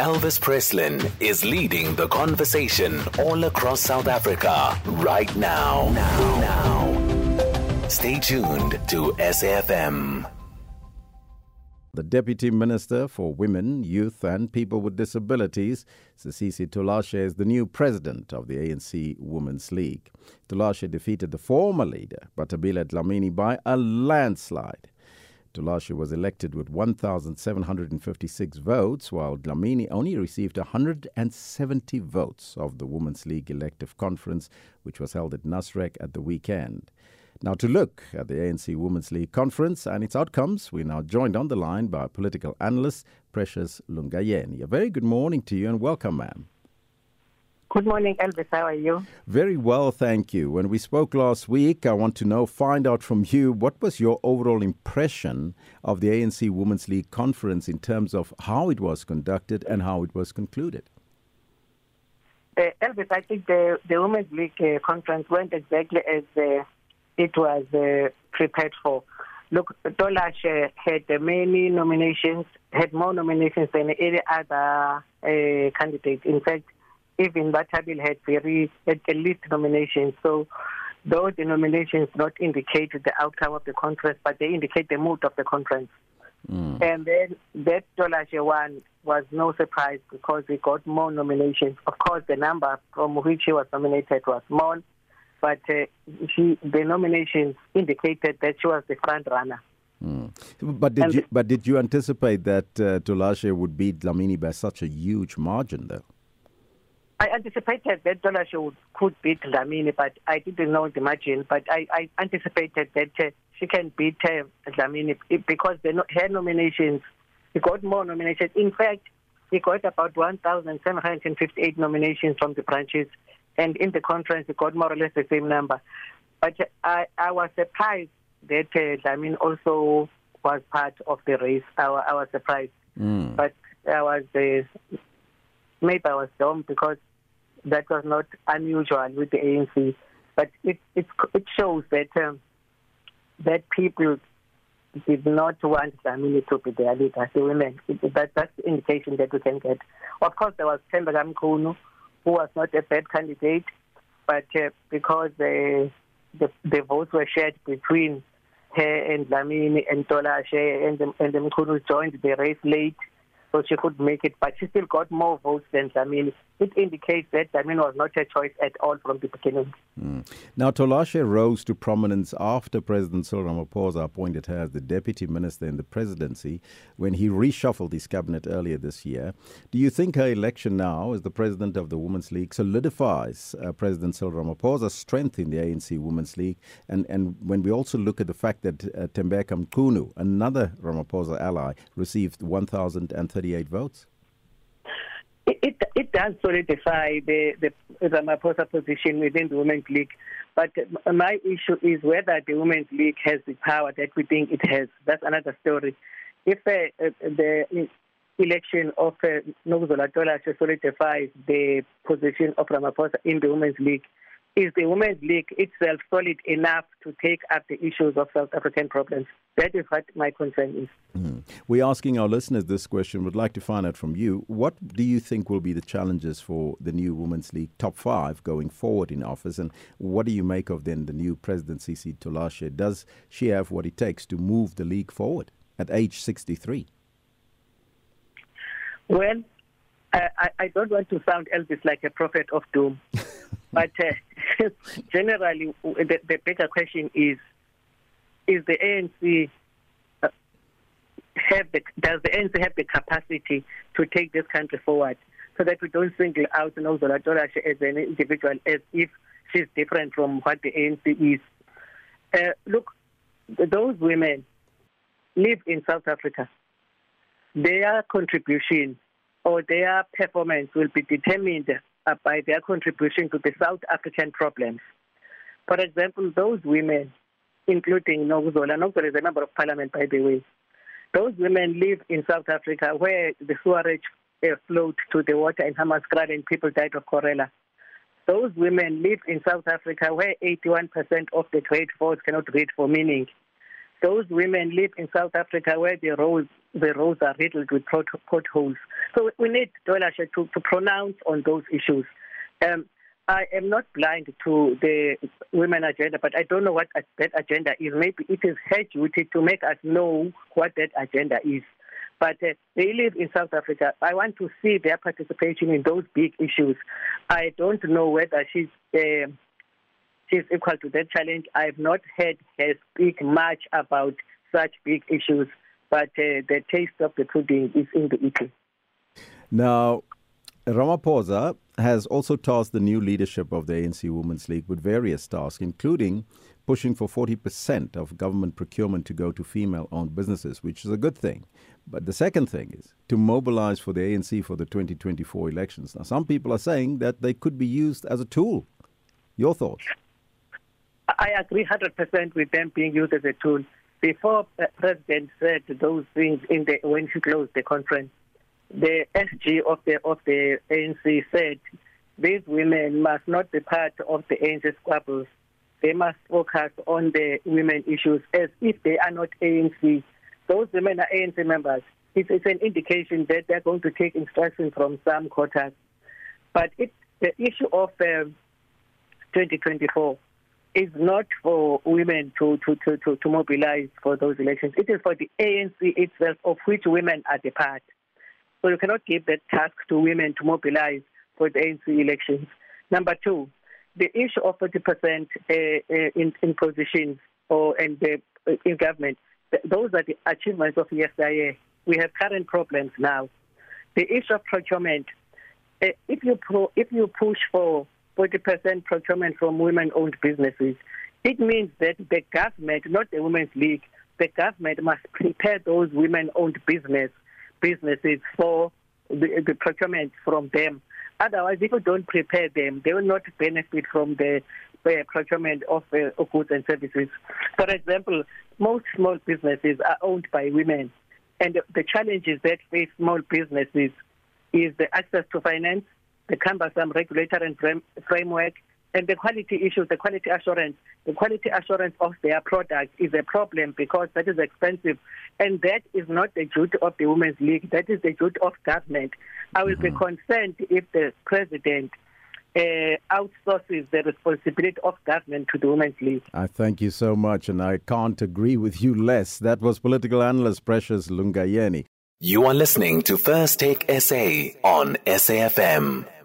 Elvis Presslin is leading the conversation all across South Africa right now. Now. now. Stay tuned to SAFM. The Deputy Minister for Women, Youth and People with Disabilities, Sisisi Tolashe, is the new president of the ANC Women's League. Tolashe defeated the former leader, Bathabile Dlamini, by a landslide. Tolashe was elected with 1,756 votes, while Dlamini only received 170 votes of the Women's League Elective Conference, which was held at Nasrec at the weekend. Now, to look at the ANC Women's League Conference and its outcomes, we're now joined on the line by political analyst Precious Lungayeni. A very good morning to you and welcome, ma'am. Good morning, Elvis. How are you? Very well, thank you. When we spoke last week, I want to know, find out from you, what was your overall impression of the ANC Women's League conference in terms of how it was conducted and how it was concluded? Uh, Elvis, I think the, the Women's League uh, conference went exactly as uh, it was uh, prepared for. Look, Dolash uh, had many nominations, had more nominations than any other uh, candidate. In fact, even Batabil had very had least nominations. So those the nominations not indicate the outcome of the conference, but they indicate the mood of the conference. Mm. And then that Tolashe one was no surprise because we got more nominations. Of course, the number from which he was nominated was small, but uh, she, the nominations indicated that she was the front runner. Mm. But did and you but did you anticipate that uh, would beat Dlamini by such a huge margin, though? I anticipated that Tolashe could beat Dlamini, but I didn't know the margin. But I, I anticipated that uh, she can beat uh, Dlamini because the, her nominations, he got more nominations. In fact, he got about 1,758 nominations from the branches, and in the conference, he got more or less the same number. But I, I was surprised that uh, Dlamini also was part of the race. I, I was surprised. Mm. But I was uh, maybe I was dumb because that was not unusual with the ANC, but it it, it shows that um, that people did not want Dlamini to be their leader, the women. It, that, that's the indication that we can get. Of course, there was Thembeka Mchunu, who was not a bad candidate, but uh, because the, the the votes were shared between her and Dlamini and Tolashe and and Mchunu joined the race late, so she could make it, but she still got more votes than Dlamini. It indicates that Dlamini was not a choice at all from the beginning. Mm. Now, Tolashe rose to prominence after President Cyril Ramaphosa appointed her as the deputy minister in the presidency when he reshuffled his cabinet earlier this year. Do you think her election now as the president of the Women's League solidifies uh, President Cyril Ramaphosa's strength in the ANC Women's League? And, and when we also look at the fact that uh, Thembeka Mchunu, another Ramaphosa ally, received 1,038 votes? It, it does solidify the, the Ramaphosa position within the Women's League. But my issue is whether the Women's League has the power that we think it has. That's another story. If uh, uh the election of uh, Tolashe solidifies the position of Ramaphosa in the Women's League, is the Women's League itself solid enough to take up the issues of South African problems? That is what my concern is. Mm. We're asking our listeners this question. Would like to find out from you. What do you think will be the challenges for the new Women's League top five going forward in office? And what do you make of then the new president, Sisi Tolashe? Does she have what it takes to move the league forward at age 63? Well, I, I don't want to sound Elvis like a prophet of doom. but uh, generally, the, the bigger question is: Is the ANC uh, have the does the ANC have the capacity to take this country forward, so that we don't single out Nozola Tolashe as an individual as if she's different from what the ANC is? Uh, look, those women live in South Africa. Their contribution or their performance will be determined by their contribution to the South African problems. For example, those women, including Nokuzola, Nokuzola is a member of parliament, by the way, those women live in South Africa where the sewerage uh, flowed to the water in Hammanskraal and people died of cholera. Those women live in South Africa where 81% of the trade force cannot read for meaning. Those women live in South Africa where the roads, the roads are riddled with potholes. So we need Tolashe to, to pronounce on those issues. Um, I am not blind to the women agenda, but I don't know what that agenda is. Maybe it is her duty to make us know what that agenda is. But uh, they live in South Africa. I want to see their participation in those big issues. I don't know whether she's uh, she's equal to that challenge. I have not heard her speak much about such big issues, but uh, the taste of the pudding is in the eating. Now, Ramaphosa has also tasked the new leadership of the ANC Women's League with various tasks, including pushing for 40% of government procurement to go to female owned businesses, which is a good thing. But the second thing is to mobilize for the ANC for the 2024 elections. Now, some people are saying that they could be used as a tool. Your thoughts? I agree 100% with them being used as a tool. Before President said those things in the, when she closed the conference, the SG of the of the ANC said these women must not be part of the ANC squabbles. They must focus on the women issues as if they are not ANC. Those women are ANC members. It's, it's an indication that they're going to take instruction from some quarters. But it, the issue of uh, 2024 is not for women to, to, to, to, to mobilize for those elections. It is for the ANC itself, of which women are the part. So you cannot give that task to women to mobilize for the ANC elections. Number two, the issue of 40% uh, uh, in, in positions or in, the, uh, in government, those are the achievements of yesterday. We have current problems now. The issue of procurement, uh, if you pro, if you push for 40% procurement from women-owned businesses, it means that the government, not the Women's League, the government must prepare those women-owned business businesses for the, the procurement from them. Otherwise, if you don't prepare them, they will not benefit from the uh, procurement of, uh, goods and services. For example, most small businesses are owned by women, and the challenges that face small businesses is the access to finance, the cumbersome regulatory and framework, and the quality issues, the quality assurance, the quality assurance of their product is a problem because that is expensive. And that is not the duty of the Women's League, that is the duty of government. I will mm-hmm. be concerned if the president uh, outsources the responsibility of government to the Women's League. I thank you so much, and I can't agree with you less. That was political analyst Precious Lungayeni. You are listening to First Take SA on SAFM.